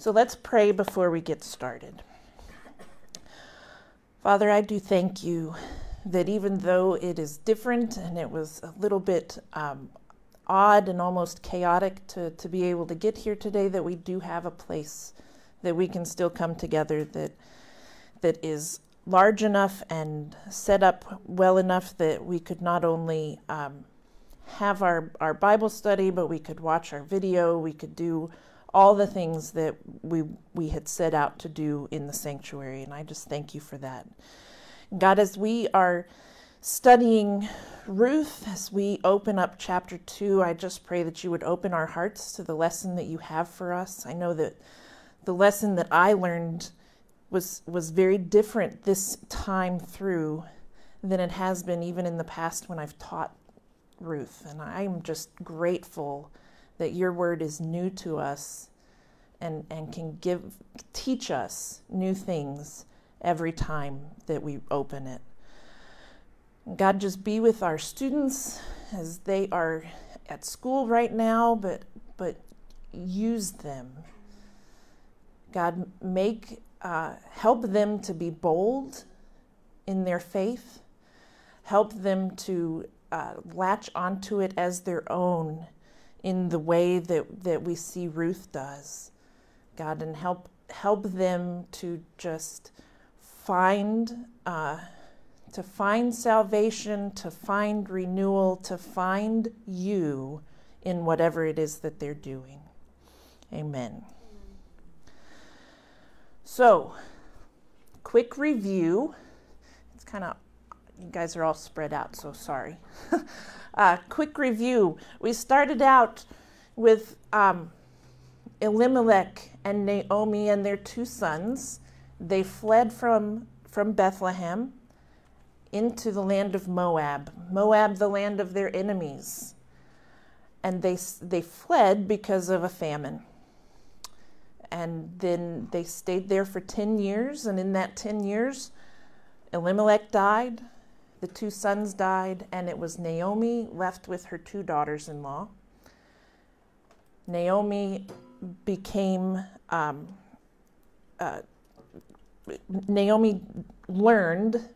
So let's pray before we get started. Father, I do thank you that even though it is different and it was a little bit um, odd and almost chaotic to, to be able to get here today, that we do have a place that we can still come together that that is large enough and set up well enough that we could not only um, have our, our Bible study, but we could watch our video, we could do all the things that we we had set out to do in the sanctuary and I just thank you for that. God as we are studying Ruth as we open up chapter 2, I just pray that you would open our hearts to the lesson that you have for us. I know that the lesson that I learned was was very different this time through than it has been even in the past when I've taught Ruth and I'm just grateful that your word is new to us and, and can give teach us new things every time that we open it. God just be with our students as they are at school right now, but but use them. God make uh, help them to be bold in their faith. Help them to uh, latch onto it as their own in the way that, that we see Ruth does. God, and help help them to just find uh, to find salvation, to find renewal, to find you in whatever it is that they're doing. Amen. So, quick review. It's kind of you guys are all spread out, so sorry. uh, quick review. We started out with um, Elimelech and Naomi and their two sons. They fled from, from Bethlehem into the land of Moab, Moab, the land of their enemies. And they, they fled because of a famine. And then they stayed there for 10 years, and in that 10 years, Elimelech died, the two sons died, and it was Naomi left with her two daughters in law. Naomi became, um, uh, Naomi learned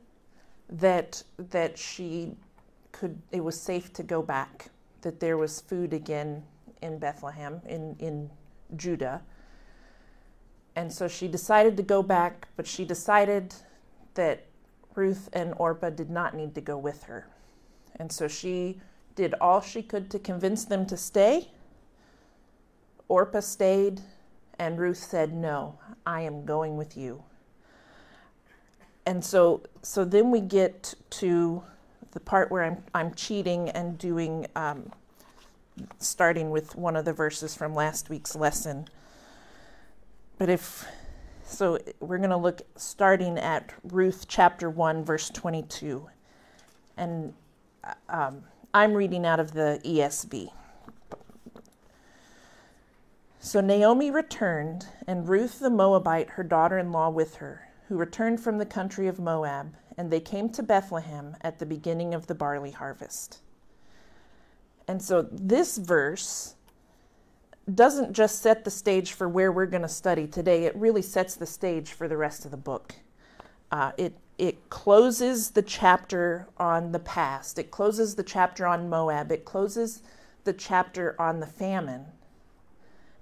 that, that she could, it was safe to go back, that there was food again in Bethlehem, in, in Judah. And so she decided to go back, but she decided that Ruth and Orpah did not need to go with her. And so she did all she could to convince them to stay. Orpah stayed, and Ruth said, No, I am going with you. And so, so then we get to the part where I'm, I'm cheating and doing, um, starting with one of the verses from last week's lesson. But if so we're going to look starting at Ruth chapter 1, verse 22. And um, I'm reading out of the ESV. So Naomi returned, and Ruth the Moabite, her daughter in law, with her, who returned from the country of Moab, and they came to Bethlehem at the beginning of the barley harvest. And so this verse doesn't just set the stage for where we're going to study today, it really sets the stage for the rest of the book. Uh, it, it closes the chapter on the past, it closes the chapter on Moab, it closes the chapter on the famine,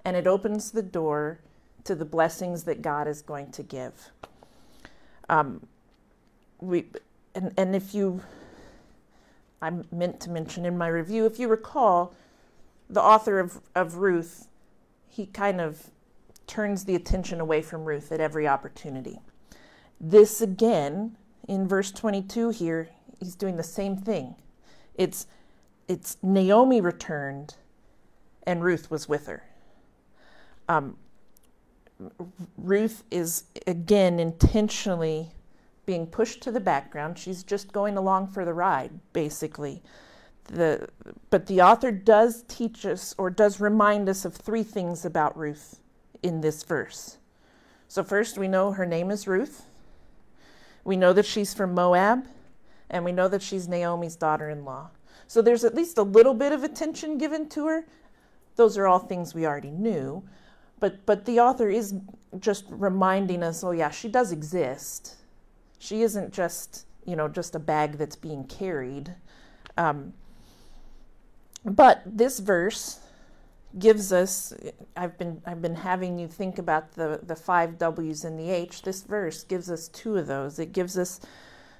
and it opens the door to the blessings that God is going to give. Um, we, and, and if you, I meant to mention in my review, if you recall, the author of, of Ruth, he kind of turns the attention away from Ruth at every opportunity. This again, in verse 22 here, he's doing the same thing. It's, it's Naomi returned and Ruth was with her. Um, Ruth is again intentionally being pushed to the background. She's just going along for the ride, basically the but the author does teach us or does remind us of three things about Ruth in this verse. So first we know her name is Ruth. We know that she's from Moab and we know that she's Naomi's daughter-in-law. So there's at least a little bit of attention given to her. Those are all things we already knew, but but the author is just reminding us, oh yeah, she does exist. She isn't just you know just a bag that's being carried. Um, but this verse gives us I've been I've been having you think about the the five W's and the H. This verse gives us two of those. It gives us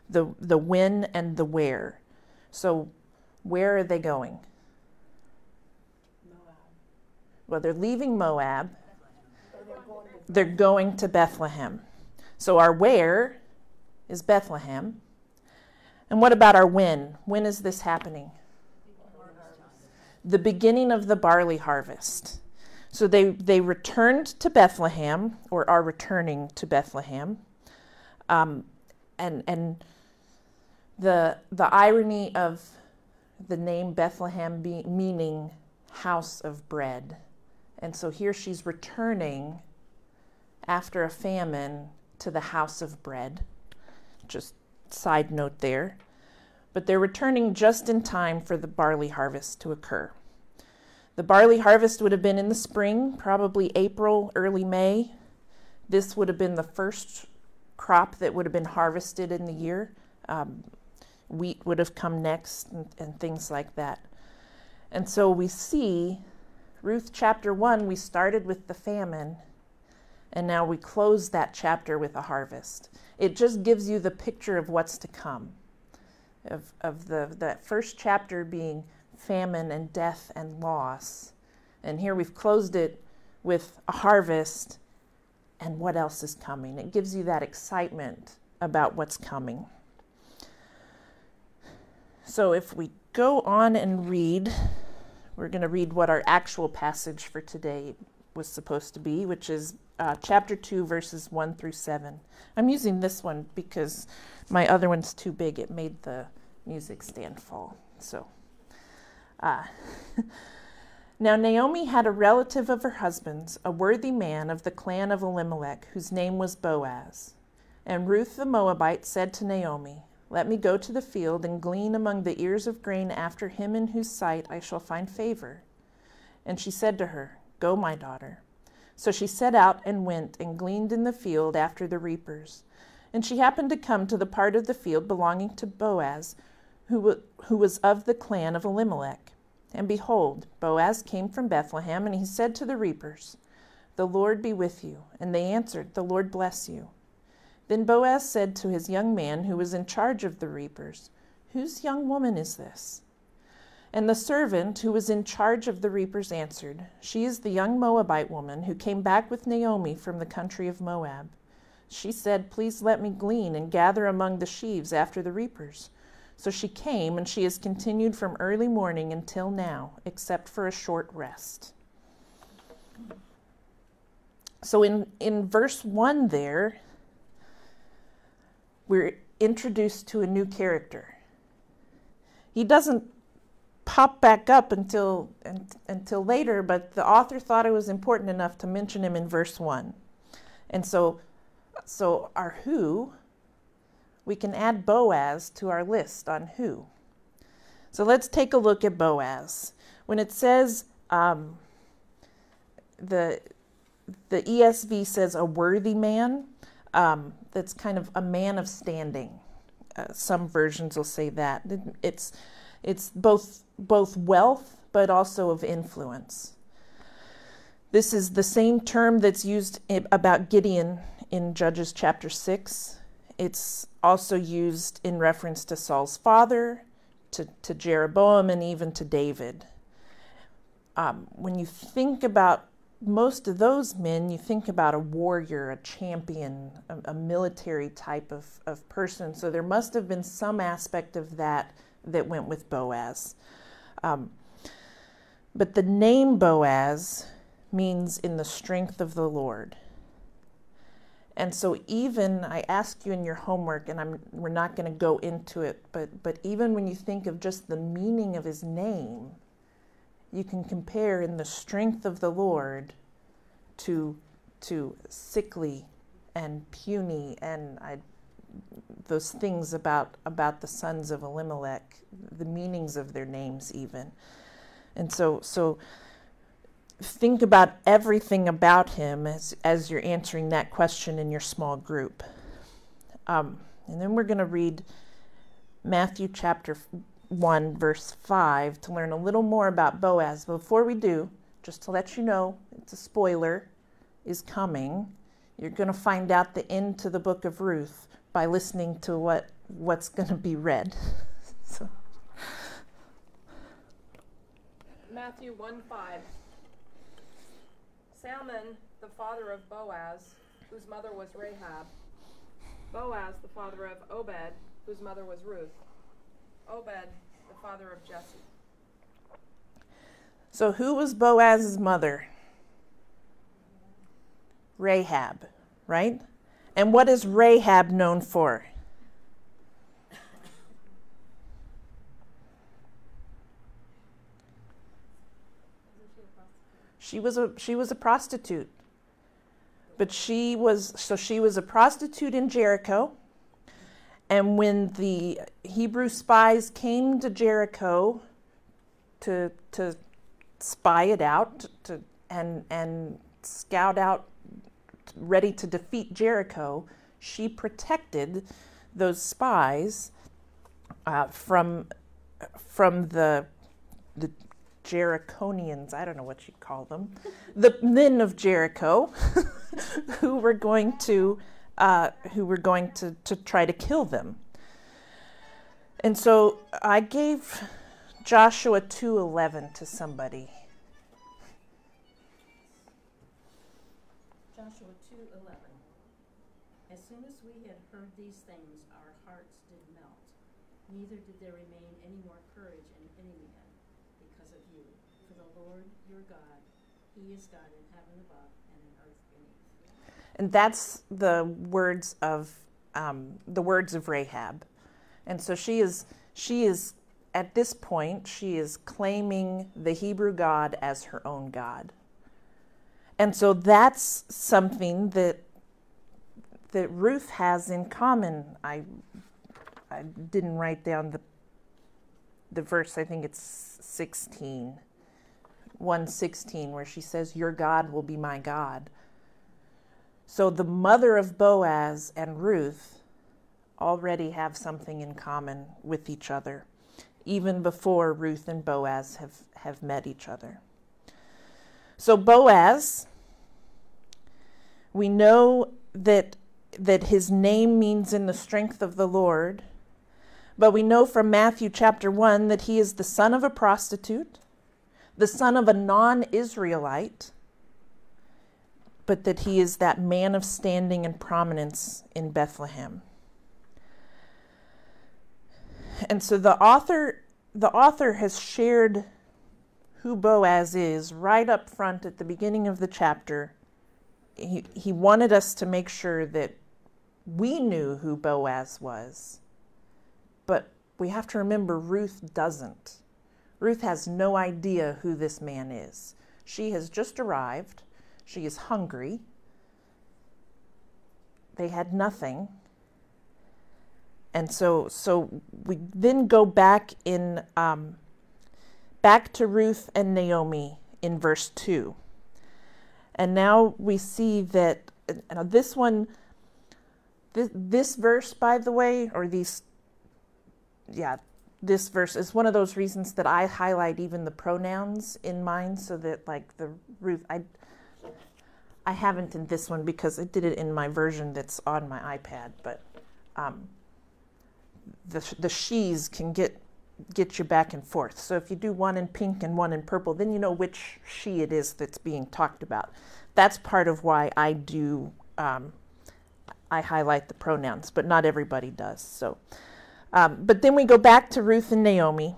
the the when and the where. So where are they going? Moab. Well, they're leaving Moab. They're going to Bethlehem. So our where is Bethlehem. And what about our when? When is this happening? The beginning of the barley harvest. So they, they returned to Bethlehem, or are returning to Bethlehem. Um, and and the, the irony of the name Bethlehem be, meaning house of bread. And so here she's returning after a famine to the house of bread. Just side note there but they're returning just in time for the barley harvest to occur. The barley harvest would have been in the spring, probably April, early May. This would have been the first crop that would have been harvested in the year. Um, wheat would have come next, and, and things like that. And so we see Ruth chapter 1, we started with the famine, and now we close that chapter with a harvest. It just gives you the picture of what's to come of, of the that first chapter being famine and death and loss. And here we've closed it with a harvest and what else is coming. It gives you that excitement about what's coming. So if we go on and read, we're going to read what our actual passage for today was supposed to be, which is uh, chapter 2, verses 1 through 7. I'm using this one because my other one's too big. It made the music stand fall. So, uh, now Naomi had a relative of her husband's, a worthy man of the clan of Elimelech, whose name was Boaz. And Ruth the Moabite said to Naomi, Let me go to the field and glean among the ears of grain after him in whose sight I shall find favor. And she said to her, Go, my daughter. So she set out and went and gleaned in the field after the reapers. And she happened to come to the part of the field belonging to Boaz, who, who was of the clan of Elimelech. And behold, Boaz came from Bethlehem, and he said to the reapers, The Lord be with you. And they answered, The Lord bless you. Then Boaz said to his young man who was in charge of the reapers, Whose young woman is this? And the servant who was in charge of the reapers answered, She is the young Moabite woman who came back with Naomi from the country of Moab. She said, Please let me glean and gather among the sheaves after the reapers. So she came, and she has continued from early morning until now, except for a short rest. So in, in verse 1 there, we're introduced to a new character. He doesn't pop back up until until later, but the author thought it was important enough to mention him in verse 1. And so so our who, we can add Boaz to our list on who. So let's take a look at Boaz. When it says um, the the ESV says a worthy man, um, that's kind of a man of standing. Uh, some versions will say that it's it's both both wealth but also of influence. This is the same term that's used about Gideon in Judges chapter 6. It's also used in reference to Saul's father, to, to Jeroboam, and even to David. Um, when you think about most of those men, you think about a warrior, a champion, a, a, military type of, of person. So there must have been some aspect of that that went with Boaz. Um, but the name Boaz means in the strength of the Lord. And so even I ask you in your homework, and I'm we're not going to go into it, but but even when you think of just the meaning of his name, you can compare in the strength of the Lord to to sickly and puny and I, those things about about the sons of Elimelech, the meanings of their names even. And so so think about everything about him as, as you're answering that question in your small group. Um, and then we're going to read Matthew chapter 1, verse 5, to learn a little more about Boaz. Before we do, just to let you know, it's a spoiler, is coming. You're going to find out the end to the book of Ruth by listening to what, what's going to be read. so. Matthew 1 5. Salmon, the father of Boaz, whose mother was Rahab. Boaz, the father of Obed, whose mother was Ruth. Obed, the father of Jesse. So, who was Boaz's mother? Rahab, right? And what is Rahab known for? She was a she was a prostitute. But she was so she was a prostitute in Jericho. And when the Hebrew spies came to Jericho to to spy it out to and and scout out ready to defeat Jericho, she protected those spies uh, from from the the Jericonians, I don't know what you'd call them, the men of Jericho, who were going to uh, who were going to, to try to kill them. And so I gave Joshua 2:11 to somebody. Joshua 2:11 As soon as we had heard these things our hearts did melt neither did there remain any more courage in any man because of you for the Lord your God he is God in heaven above and in earth beneath And that's the words of um, the words of Rahab. And so she is she is at this point she is claiming the Hebrew God as her own God. And so that's something that that Ruth has in common. I I didn't write down the the verse, I think it's 16. 116 where she says your God will be my God. So the mother of Boaz and Ruth already have something in common with each other, even before Ruth and Boaz have, have met each other. So Boaz, we know that, that his name means in the strength of the Lord, but we know from Matthew chapter 1 that he is the son of a prostitute, the son of a non Israelite but that he is that man of standing and prominence in Bethlehem. And so the author the author has shared who Boaz is right up front at the beginning of the chapter. He, he wanted us to make sure that we knew who Boaz was. But we have to remember Ruth doesn't. Ruth has no idea who this man is. She has just arrived. She is hungry. They had nothing. And so, so we then go back in um, back to Ruth and Naomi in verse two, and now we see that uh, this one, this, this verse, by the way, or these, yeah, this verse is one of those reasons that I highlight even the pronouns in mine, so that like the Ruth, I I haven't in this one because I did it in my version that's on my iPad, but um, the the she's can get get you back and forth. So if you do one in pink and one in purple, then you know which she it is that's being talked about. That's part of why I do um, I highlight the pronouns, but not everybody does. So, um, but then we go back to Ruth and Naomi,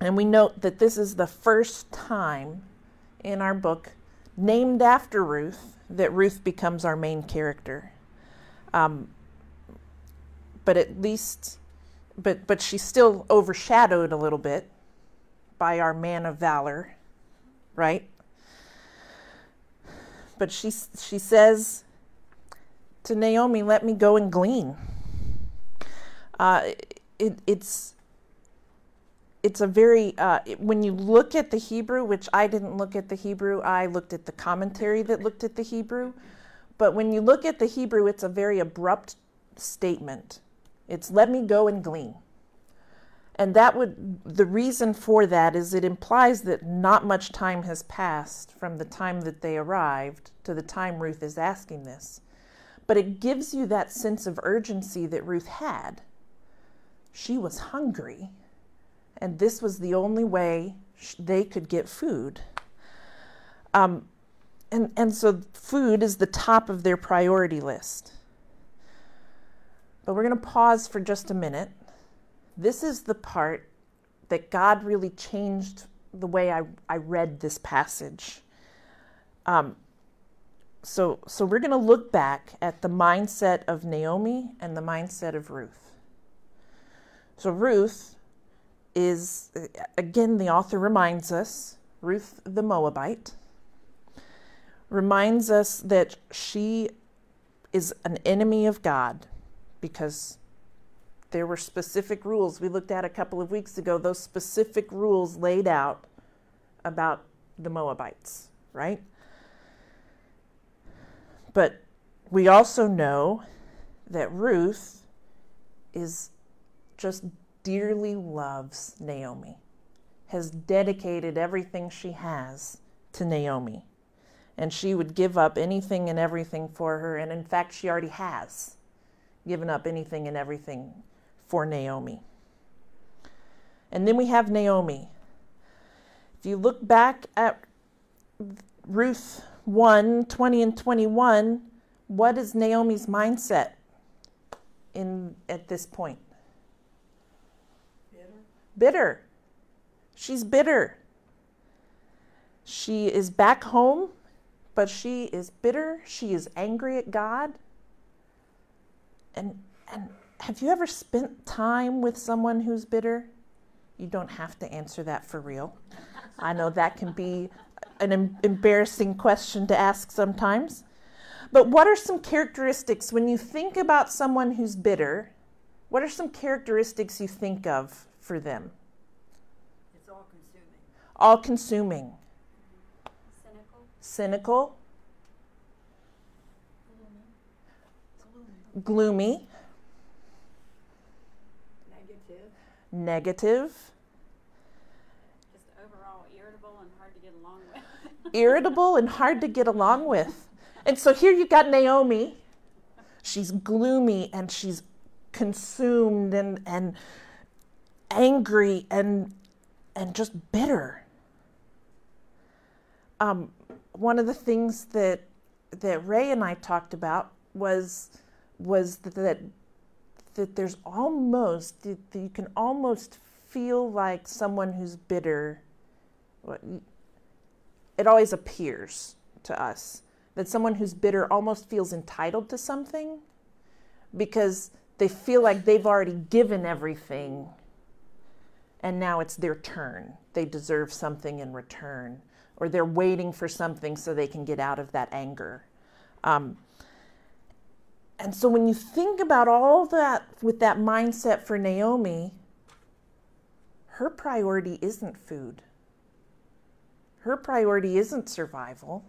and we note that this is the first time in our book named after Ruth that Ruth becomes our main character. Um, but at least, but but she's still overshadowed a little bit by our man of valor, right? But she she says to Naomi, "Let me go and glean." Uh, it, it's it's a very uh, when you look at the Hebrew, which I didn't look at the Hebrew, I looked at the commentary that looked at the Hebrew. But when you look at the Hebrew, it's a very abrupt statement. It's let me go and glean. And that would the reason for that is it implies that not much time has passed from the time that they arrived to the time Ruth is asking this. But it gives you that sense of urgency that Ruth had. She was hungry, and this was the only way they could get food. Um, and, and so food is the top of their priority list. But we're going to pause for just a minute. This is the part that God really changed the way I, I read this passage. Um, so, so we're going to look back at the mindset of Naomi and the mindset of Ruth. So, Ruth is, again, the author reminds us, Ruth the Moabite, reminds us that she is an enemy of God because there were specific rules we looked at a couple of weeks ago, those specific rules laid out about the Moabites, right? But we also know that Ruth is just dearly loves Naomi, has dedicated everything she has to Naomi. And she would give up anything and everything for her. And in fact, she already has given up anything and everything for Naomi. And then we have Naomi. If you look back at Ruth 1 20 and 21, what is Naomi's mindset in at this point? Bitter. Bitter. She's bitter. She is back home, but she is bitter. She is angry at God. And and have you ever spent time with someone who's bitter? You don't have to answer that for real. I know that can be an em- embarrassing question to ask sometimes. But what are some characteristics when you think about someone who's bitter? What are some characteristics you think of for them? It's all consuming. All consuming, Cynical. cynical, gloomy, Negative. negative, Just overall irritable and hard to get along with. irritable, and hard to get along with. And so here you got Naomi. She's gloomy and she's consumed and, and angry and and just bitter. Um, one of the things that that Ray and I talked about was was that that there's almost that you can almost feel like someone who's bitter. It always appears to us that someone who's bitter almost feels entitled to something because they feel like they've already given everything and now it's their turn. They deserve something in return, or they're waiting for something so they can get out of that anger. Um, and so when you think about all that with that mindset for Naomi, her priority isn't food. Her priority isn't survival.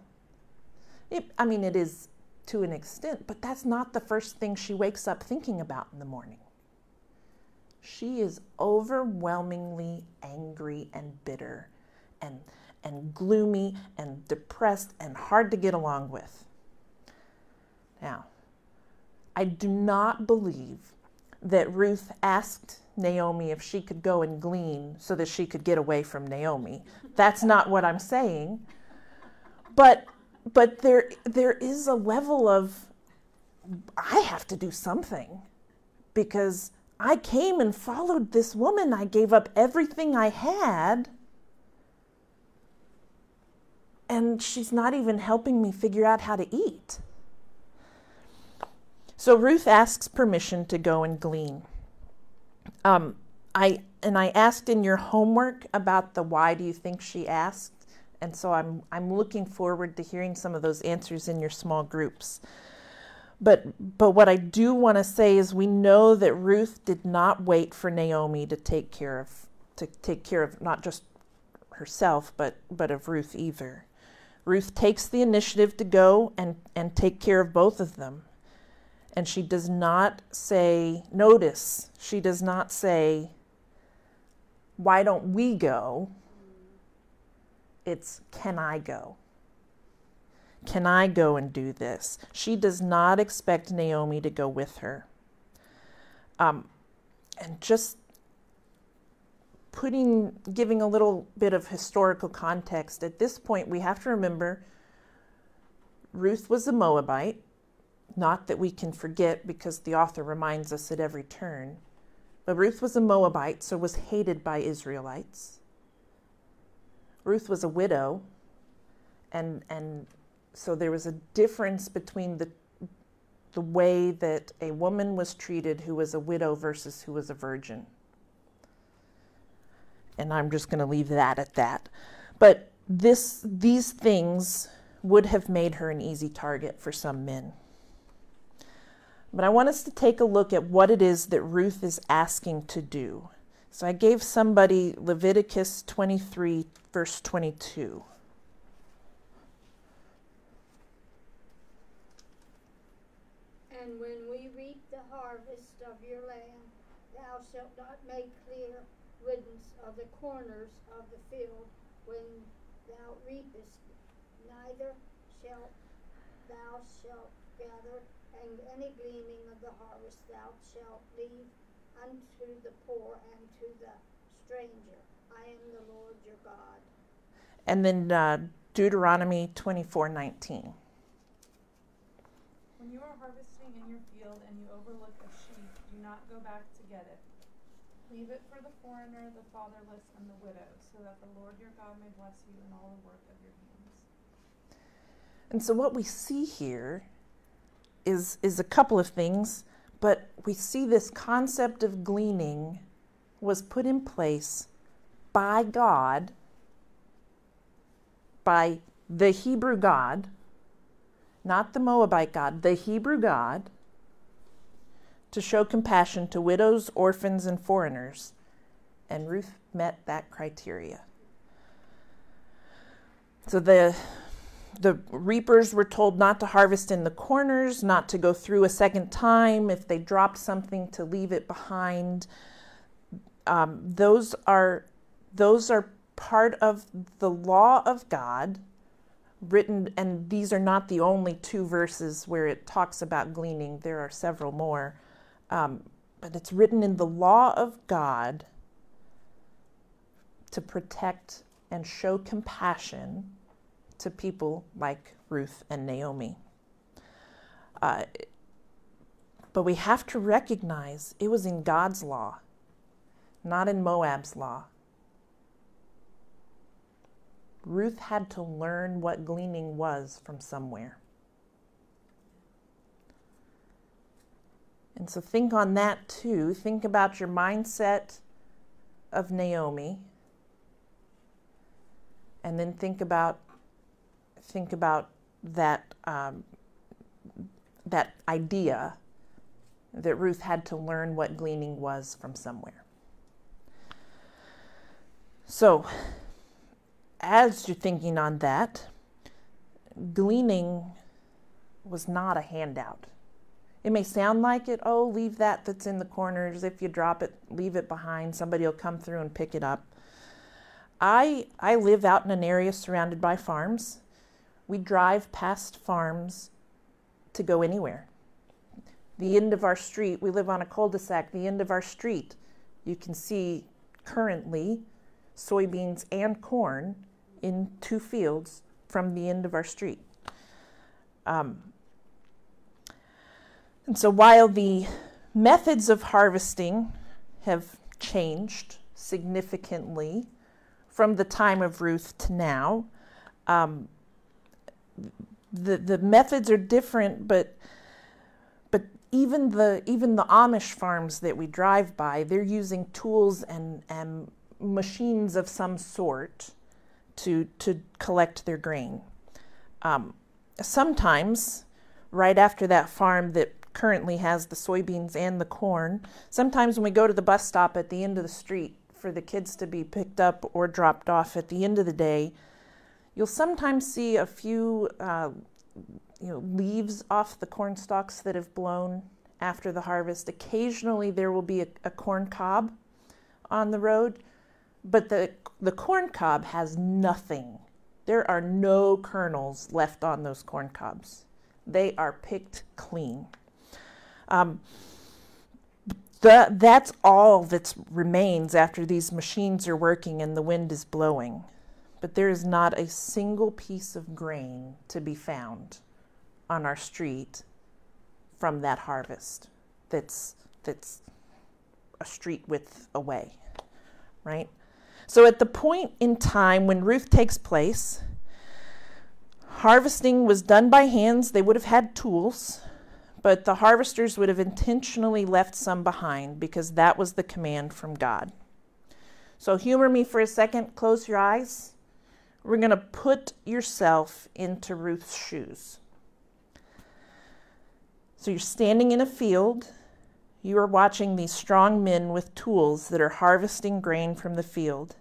It, I mean, it is to an extent, but that's not the first thing she wakes up thinking about in the morning. She is overwhelmingly angry and bitter and, and gloomy and depressed and hard to get along with. Now, I do not believe that Ruth asked Naomi if she could go and glean so that she could get away from Naomi. That's not what I'm saying. But but there there is a level of I have to do something because I came and followed this woman. I gave up everything I had. And she's not even helping me figure out how to eat. So Ruth asks permission to go and glean. Um, I and I asked in your homework about the why do you think she asked, and so I'm I'm looking forward to hearing some of those answers in your small groups. But but what I do want to say is we know that Ruth did not wait for Naomi to take care of to take care of not just herself, but, but of Ruth either. Ruth takes the initiative to go and, and take care of both of them. And she does not say, notice, she does not say, why don't we go? It's, can I go? Can I go and do this? She does not expect Naomi to go with her. Um, and just putting, giving a little bit of historical context, at this point we have to remember Ruth was a Moabite. Not that we can forget because the author reminds us at every turn. But Ruth was a Moabite, so was hated by Israelites. Ruth was a widow, and, and so there was a difference between the, the way that a woman was treated who was a widow versus who was a virgin. And I'm just going to leave that at that. But this, these things would have made her an easy target for some men. But I want us to take a look at what it is that Ruth is asking to do. So I gave somebody Leviticus 23, verse 22. And when we reap the harvest of your land, thou shalt not make clear riddance of the corners of the field when thou reapest, neither shalt thou shalt gather, and any gleaning of the harvest thou shalt leave unto the poor and to the stranger. I am the Lord your God. And then uh, Deuteronomy 24 19. When you are harvesting in your field and you overlook a sheep, do not go back to get it. Leave it for the foreigner, the fatherless, and the widow, so that the Lord your God may bless you in all the work of your hands. And so what we see here is is a couple of things, but we see this concept of gleaning was put in place by God by the Hebrew God, not the Moabite God, the Hebrew God to show compassion to widows, orphans, and foreigners. And Ruth met that criteria. So the the reapers were told not to harvest in the corners, not to go through a second time. If they dropped something, to leave it behind. Um, those are those are part of the law of God, written, and these are not the only two verses where it talks about gleaning. There are several more, um, but it's written in the law of God to protect and show compassion to people like Ruth and Naomi. Uh, but we have to recognize it was in God's law, not in Moab's law. Ruth had to learn what gleaning was from somewhere. And so think on that too. Think about your mindset of Naomi. And then think about think about that um, that idea that Ruth had to learn what gleaning was from somewhere. So, as you're thinking on that, gleaning was not a handout. It may sound like it, oh, leave that that's in the corners. If you drop it, leave it behind. Somebody will come through and pick it up. I, I live out in an area surrounded by farms. We drive past farms to go anywhere. The end of our street, we live on a cul de sac, the end of our street, you can see currently soybeans and corn in two fields from the end of our street. Um, and so while the methods of harvesting have changed significantly from the time of Ruth to now, um, the the methods are different, but but even the even the Amish farms that we drive by, they're using tools and and machines of some sort to to collect their grain. Um, sometimes, right after that farm that currently has the soybeans and the corn, sometimes when we go to the bus stop at the end of the street for the kids to be picked up or dropped off at the end of the day, you'll sometimes see a few uh, you know, leaves off the corn stalks that have blown after the harvest. Occasionally, there will be a, a corn cob on the road, but the, the corn cob has nothing. There are no kernels left on those corn cobs. They are picked clean. Um, the, that's all that remains after these machines are working and the wind is blowing. But there is not a single piece of grain to be found on our street from that harvest that's that's a street width away right? So at the point in time when ruth takes place harvesting was done by hands. They would have had tools but the harvesters would have intentionally left some behind because that was the command from god. So humor me for a second. Close your eyes we're going to put yourself into ruth's shoes so you're standing in a field. You are watching these strong men with tools that are harvesting grain from the field.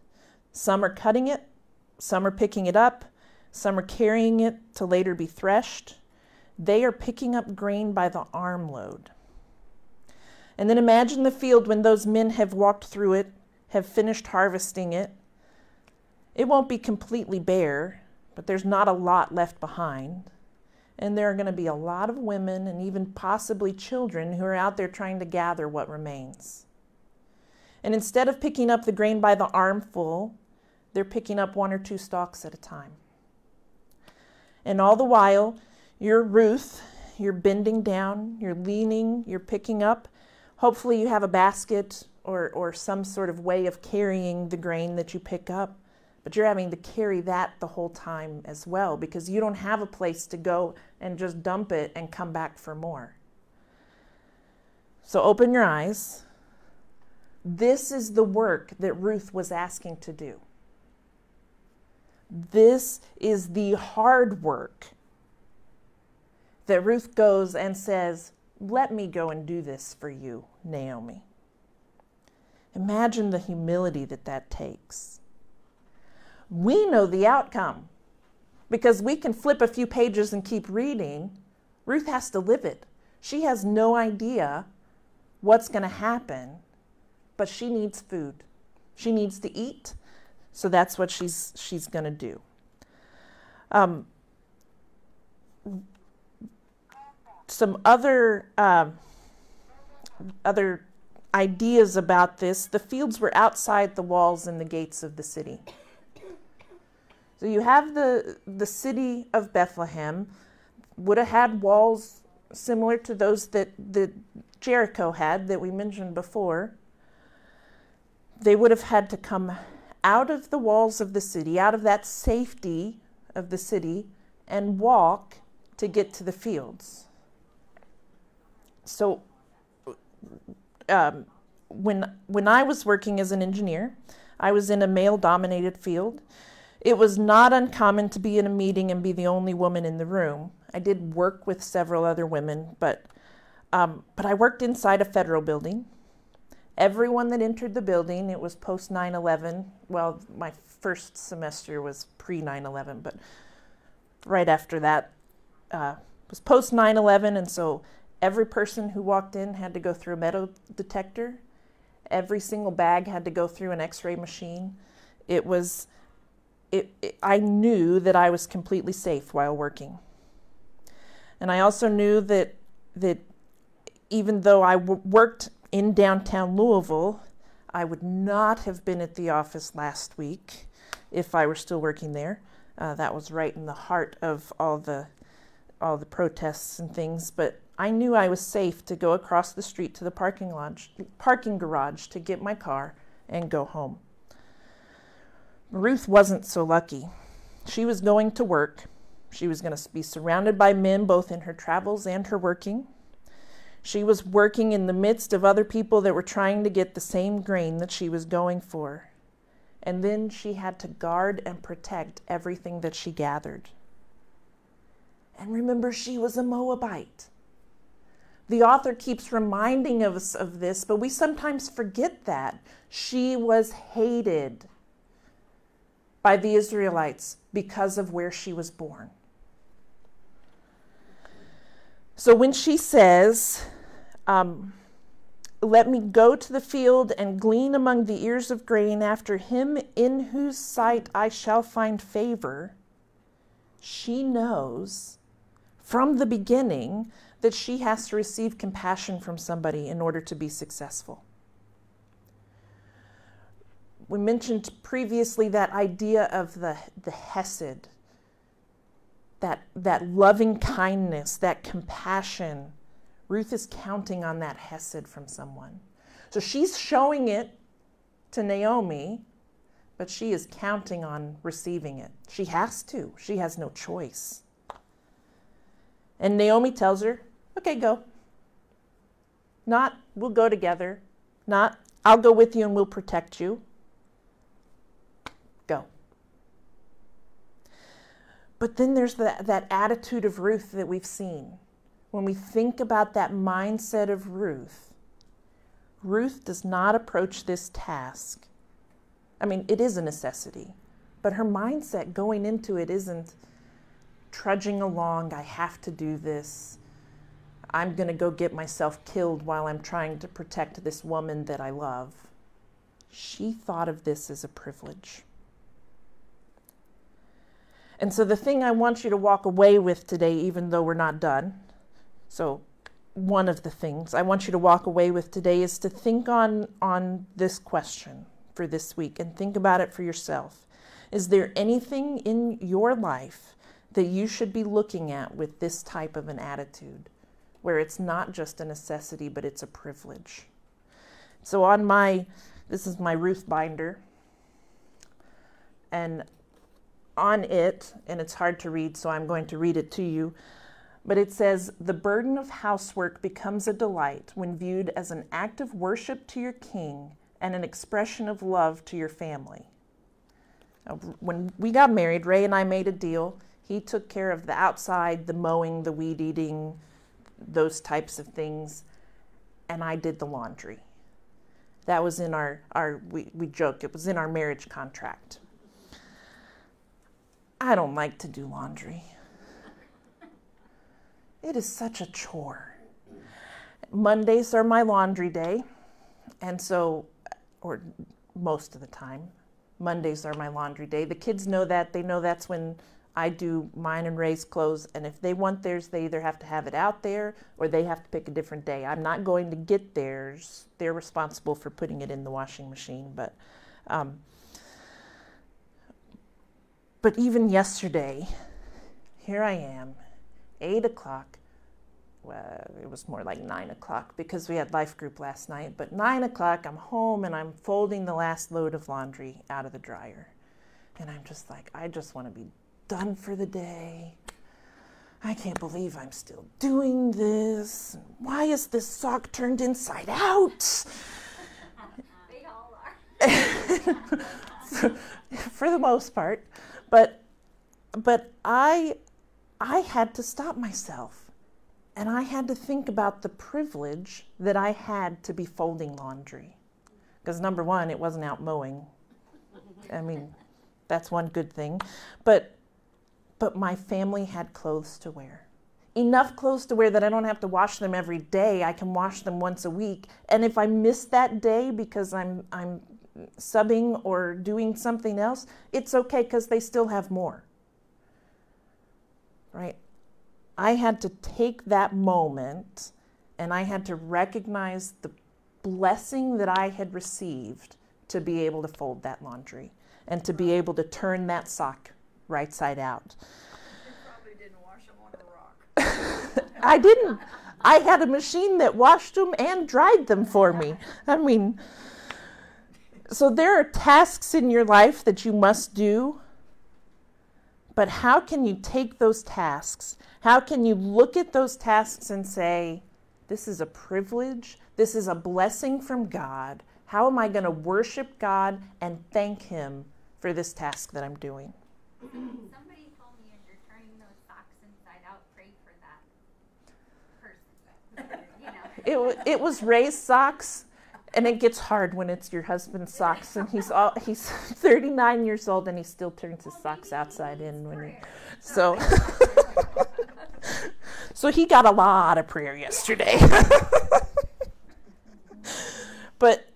Some are cutting it, some are picking it up, some are carrying it to later be threshed. They are picking up grain by the armload. And then imagine the field when those men have walked through it, have finished harvesting it. It won't be completely bare, but there's not a lot left behind. And there are going to be a lot of women and even possibly children who are out there trying to gather what remains. And instead of picking up the grain by the armful, they're picking up one or two stalks at a time. And all the while, you're Ruth, you're bending down, you're leaning, you're picking up. Hopefully, you have a basket or, or some sort of way of carrying the grain that you pick up. But you're having to carry that the whole time as well because you don't have a place to go and just dump it and come back for more. So open your eyes. This is the work that Ruth was asking to do. This is the hard work that Ruth goes and says, Let me go and do this for you, Naomi. Imagine the humility that that takes we know the outcome because we can flip a few pages and keep reading. Ruth has to live it. She has no idea what's going to happen, but she needs food. She needs to eat, so that's what she's she's going to do. Um, some other uh, other ideas about this: the fields were outside the walls and the gates of the city. So you have the, the city of Bethlehem, would have had walls similar to those that, that Jericho had that we mentioned before. They would have had to come out of the walls of the city, out of that safety of the city, and walk to get to the fields. So, um, when when I was working as an engineer, I was in a male-dominated field, it was not uncommon to be in a meeting and be the only woman in the room. I did work with several other women, but um, but I worked inside a federal building. Everyone that entered the building, it was post 9 11. Well, my first semester was pre 9 11, but right after that uh, was post 9 11. And so every person who walked in had to go through a metal detector. Every single bag had to go through an x ray machine. It was it, it, I knew that I was completely safe while working. And I also knew that that even though I w- worked in downtown Louisville, I would not have been at the office last week if I were still working there. Uh, that was right in the heart of all the all the protests and things. But I knew I was safe to go across the street to the parking lodge, parking garage to get my car and go home. Ruth wasn't so lucky. She was going to work. She was going to be surrounded by men both in her travels and her working. She was working in the midst of other people that were trying to get the same grain that she was going for. And then she had to guard and protect everything that she gathered. And remember, she was a Moabite. the author keeps reminding us of this, but we sometimes forget that. She was hated by the Israelites because of where she was born. So when she says, um, Let me go to the field and glean among the ears of grain after him in whose sight I shall find favor, she knows from the beginning that she has to receive compassion from somebody in order to be successful. We mentioned previously that idea of the, the Hesed, that, that loving kindness, that compassion. Ruth is counting on that Hesed from someone. So she's showing it to Naomi, but she is counting on receiving it. She has to, she has no choice. And Naomi tells her, okay, go. Not, we'll go together. Not, I'll go with you and we'll protect you. Go. But then there's that, attitude of Ruth that we've seen. When we think about that mindset of Ruth, Ruth does not approach this task. I mean, it is a necessity, but her mindset going into it isn't trudging along, I have to do this. I'm going to go get myself killed while I'm trying to protect this woman that I love. She thought of this as a privilege. And so, the thing I want you to walk away with today, even though we're not done, so one of the things I want you to walk away with today is to think on, on this question for this week and think about it for yourself. Is there anything in your life that you should be looking at with this type of an attitude, where it's not just a necessity, but it's a privilege? So, on my, this is my Ruth binder, and on it, and it's hard to read, so I'm going to read it to you. But it says, The burden of housework becomes a delight when viewed as an act of worship to your king and an expression of love to your family. Now, when we got married, Ray and I made a deal. He took care of the outside, the mowing, the weed eating, those types of things, and I did the laundry. That was in our, our we, we joke, it was in our marriage contract. I don't like to do laundry. It is such a chore. Mondays are my laundry day, and so, or most of the time, Mondays are my laundry day. The kids know that. They know that's when I do mine and Ray's clothes, and if they want theirs, they either have to have it out there or they have to pick a different day. I'm not going to get theirs. They're responsible for putting it in the washing machine, but. Um, but even yesterday, here I am, 8 o'clock. Well, it was more like 9 o'clock because we had life group last night. But 9 o'clock, I'm home and I'm folding the last load of laundry out of the dryer. And I'm just like, I just want to be done for the day. I can't believe I'm still doing this. Why is this sock turned inside out? They all are. for the most part but but i i had to stop myself. And i had to think about the privilege that i had to be folding laundry. Because number one it wasn't out mowing. I mean that's one good thing. But but my family had clothes to wear. Enough clothes to wear that i don't have to wash them every day. I can wash them once a week. And if i miss that day because i'm i'm subbing or doing something else, it's okay because they still have more. Right? I had to take that moment and I had to recognize the blessing that I had received to be able to fold that laundry and to be able to turn that sock right side out. You probably didn't wash them on a rock. I didn't. I had a machine that washed them and dried them for me. I mean, so there are tasks in your life that you must do, but how can you take those tasks? How can you look at those tasks and say, This is a privilege, this is a blessing from God. How am I going to worship God and thank Him for this task that I'm doing? Somebody told me if you're turning those socks inside out, pray for that person. you It, it was Ray's socks, and it gets hard when it's your husband's socks, and he's all, he's 39 years old, and he still turns his socks outside in when he, so. so he got a lot of prayer yesterday. but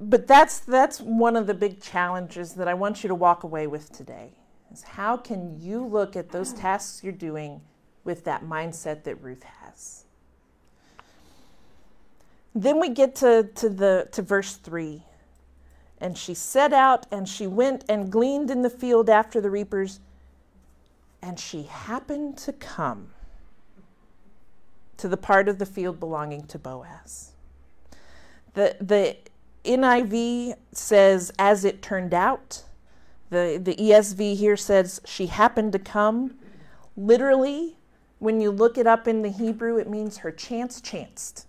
but that's that's one of the big challenges that I want you to walk away with today. Is how can you look at those tasks you're doing with that mindset that Ruth has? Then we get to, to the to verse 3. And she set out and she went and gleaned in the field after the reapers and she happened to come to the part of the field belonging to Boaz. The, the NIV says, as it turned out. The, the ESV here says, she happened to come. Literally, when you look it up in the Hebrew, it means her chance chanced.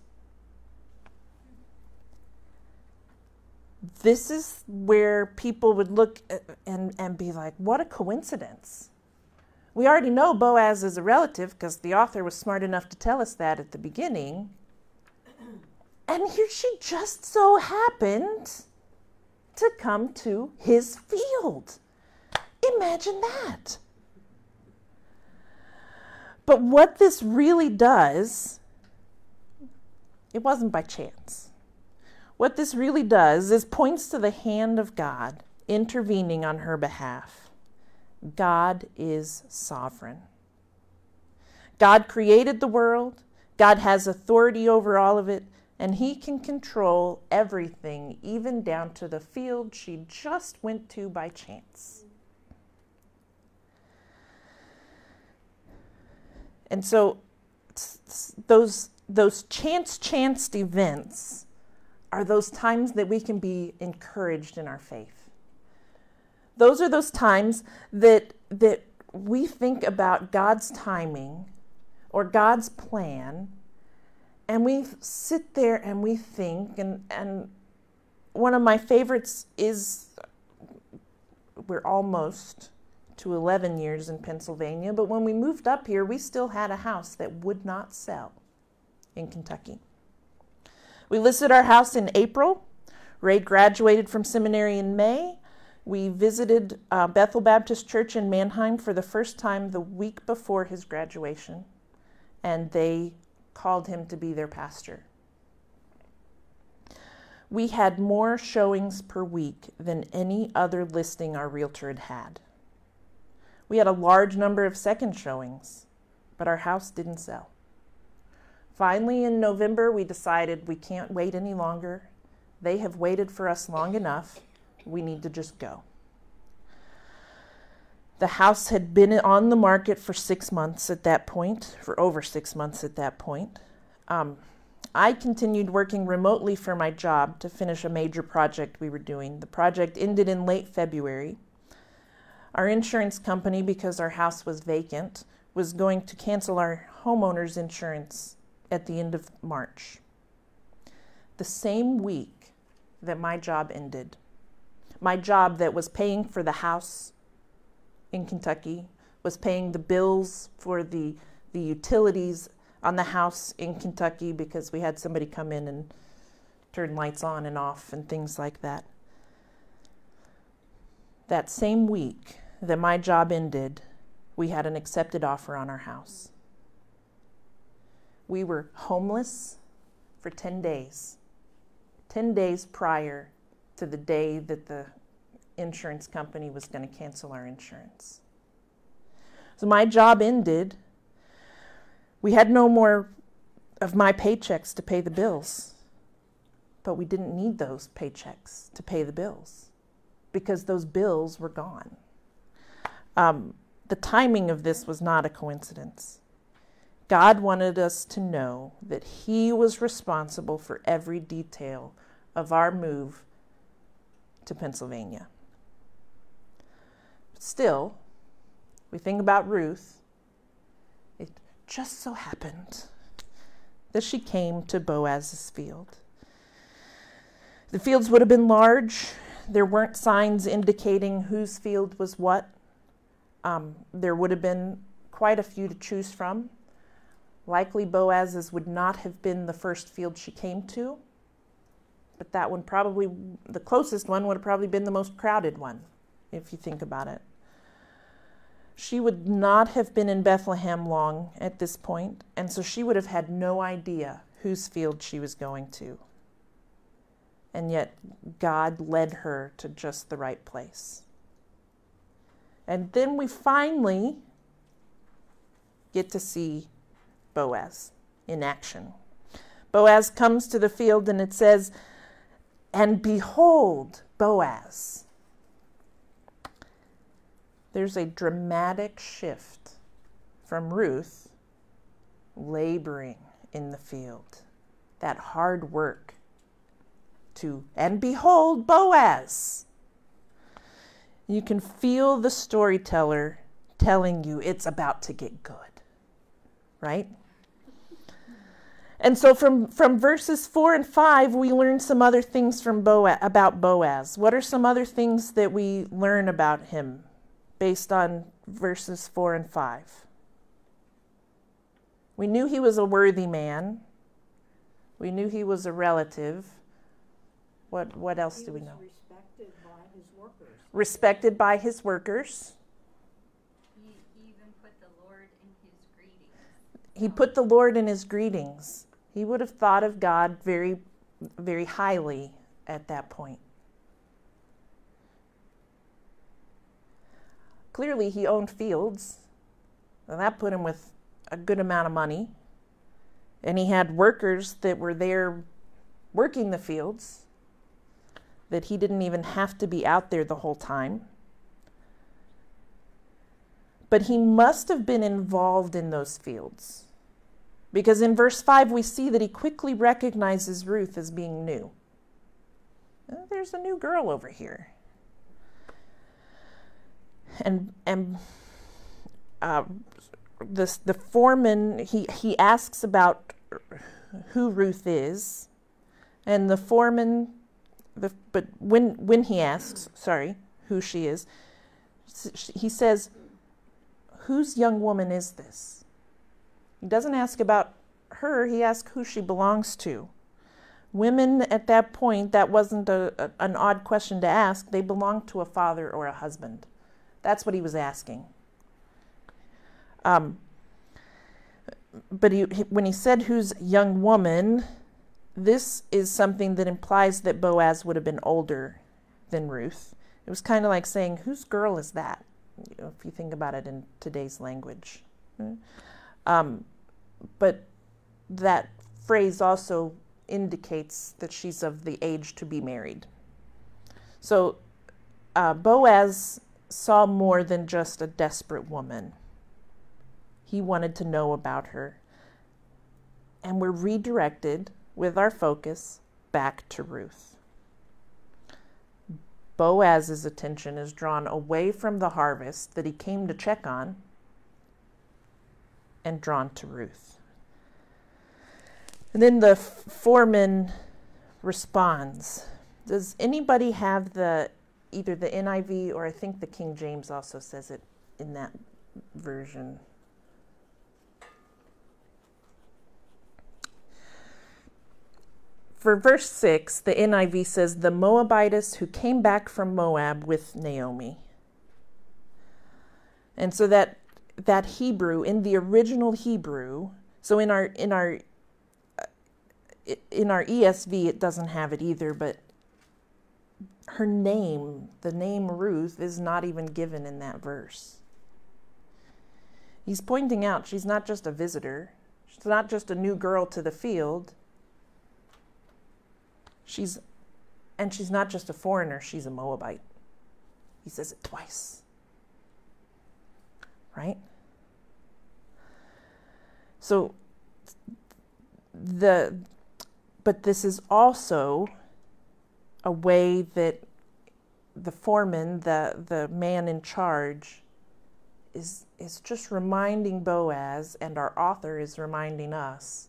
This is where people would look and, and be like, what a coincidence. We already know Boaz is a relative because the author was smart enough to tell us that at the beginning. And here she just so happened to come to his field. Imagine that. But what this really does, it wasn't by chance. What this really does is points to the hand of God intervening on her behalf. God is sovereign. God created the world, God has authority over all of it, and He can control everything, even down to the field she just went to by chance. And so those those chance chanced events are those times that we can be encouraged in our faith. Those are those times that that we think about God's timing or God's plan and we sit there and we think and and one of my favorites is we're almost to 11 years in Pennsylvania, but when we moved up here, we still had a house that would not sell in Kentucky. We listed our house in April. Ray graduated from seminary in May. We visited uh, Bethel Baptist Church in Manheim for the first time the week before his graduation, and they called him to be their pastor. We had more showings per week than any other listing our realtor had had. We had a large number of second showings, but our house didn't sell. Finally, in November, we decided we can't wait any longer. They have waited for us long enough. We need to just go. The house had been on the market for six months at that point, for over six months at that point. Um, I continued working remotely for my job to finish a major project we were doing. The project ended in late February. Our insurance company, because our house was vacant, was going to cancel our homeowner's insurance at the end of March. The same week that my job ended, my job that was paying for the house in Kentucky, was paying the bills for the, the utilities on the house in Kentucky because we had somebody come in and turn lights on and off and things like that. That same week that my job ended, we had an accepted offer on our house. We were homeless for 10 days, 10 days prior to the day that the insurance company was going to cancel our insurance. So my job ended. We had no more of my paychecks to pay the bills, but we didn't need those paychecks to pay the bills because those bills were gone. Um, the timing of this was not a coincidence. God wanted us to know that He was responsible for every detail of our move to Pennsylvania. Still, we think about Ruth. It just so happened that she came to Boaz's field. The fields would have been large. There weren't signs indicating whose field was what. Um, there would have been quite a few to choose from. Likely Boaz's would not have been the first field she came to, but that one probably, the closest one, would have probably been the most crowded one, if you think about it. She would not have been in Bethlehem long at this point, and so she would have had no idea whose field she was going to. And yet, God led her to just the right place. And then we finally get to see Boaz in action. Boaz comes to the field and it says, And behold, Boaz. There's a dramatic shift from Ruth laboring in the field, that hard work, to, and behold, Boaz. You can feel the storyteller telling you it's about to get good, right? And so from, from verses 4 and 5, we learn some other things from Boaz, about Boaz. What are some other things that we learn about him based on verses 4 and 5? We knew he was a worthy man. We knew he was a relative. What, what else do we know? respected by his workers. Respected by his workers. He even put the Lord in his greetings. He put the Lord in his greetings. He would have thought of God very, very highly at that point. Clearly, he owned fields, and that put him with a good amount of money. And he had workers that were there working the fields, that he didn't even have to be out there the whole time. But he must have been involved in those fields. Because in verse 5, we see that he quickly recognizes Ruth as being new. Uh, There's a new girl over here. And, and uh, this, the foreman, he, he asks about who Ruth is. And the foreman, the, but when, when he asks, sorry, who she is, he says, Whose young woman is this? He doesn't ask about her, he asks who she belongs to. Women at that point, that wasn't a, a- an odd question to ask. They belonged to a father or a husband. That's what he was asking. Um, but he, he- when he said whose young woman, this is something that implies that Boaz would have been older than Ruth. It was kind of like saying, whose girl is that? You know, if you think about it in today's language. Um, but that phrase also indicates that she's of the age to be married. So uh, Boaz saw more than just a desperate woman. He wanted to know about her. And we're redirected with our focus back to Ruth. Boaz's attention is drawn away from the harvest that he came to check on and drawn to Ruth. And then the foreman responds Does anybody have the either the NIV or I think the King James also says it in that version? For verse 6, the NIV says, The Moabitess who came back from Moab with Naomi. And so that that Hebrew in the original Hebrew, so in our in our in our ESV it doesn't have it either, but her name, the name Ruth is not even given in that verse. He's pointing out she's not just a visitor. She's not just a new girl to the field. She's and she's not just a foreigner, she's a Moabite. He says it twice. Right? So the but this is also a way that the foreman, the the man in charge is is just reminding Boaz and our author is reminding us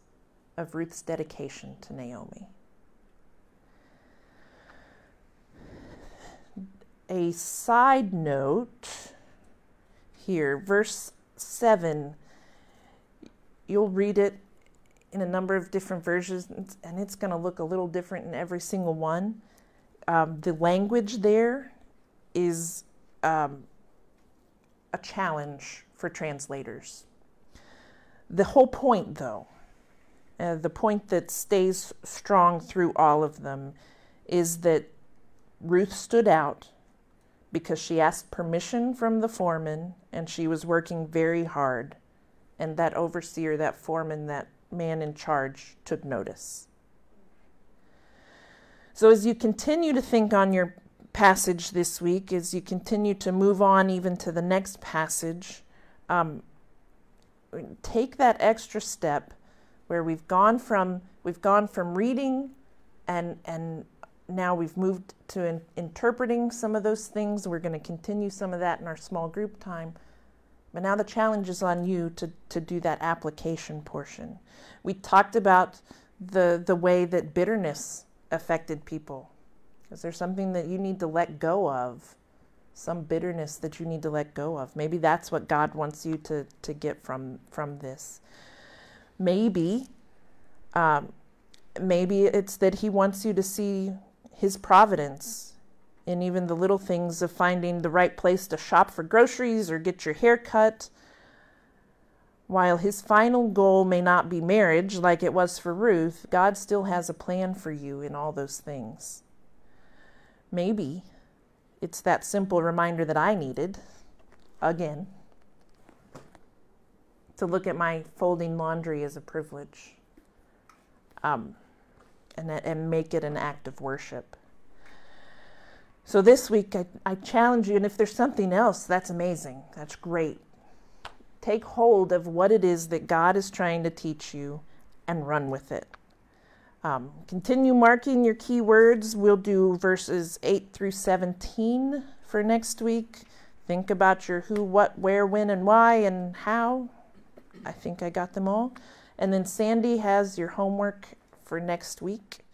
of Ruth's dedication to Naomi. A side note here, verse 7 you'll read it in a number of different versions, and it's going to look a little different in every single one. Um, the language there is um, a challenge for translators. The whole point, though, uh, the point that stays strong through all of them, is that Ruth stood out because she asked permission from the foreman and she was working very hard. And that overseer, that foreman, that man in charge took notice. So, as you continue to think on your passage this week, as you continue to move on even to the next passage, um, take that extra step where we've gone from we've gone from reading and and now we've moved to in, interpreting some of those things. We're going to continue some of that in our small group time. But now the challenge is on you to, to do that application portion. We talked about the, the way that bitterness affected people. Is there something that you need to let go of? Some bitterness that you need to let go of. Maybe that's what God wants you to, to get from, from this. Maybe, um, maybe it's that He wants you to see His providence in even the little things of finding the right place to shop for groceries or get your hair cut. While his final goal may not be marriage like it was for Ruth, God still has a plan for you in all those things. Maybe it's that simple reminder that I needed again to look at my folding laundry as a privilege um, and, and make it an act of worship. So this week, I, I challenge you, and if there's something else, that's amazing. That's great. Take hold of what it is that God is trying to teach you and run with it. Um, continue marking your key words. We'll do verses 8 through 17 for next week. Think about your who, what, where, when, and why, and how. I think I got them all. And then Sandy has your homework for next week.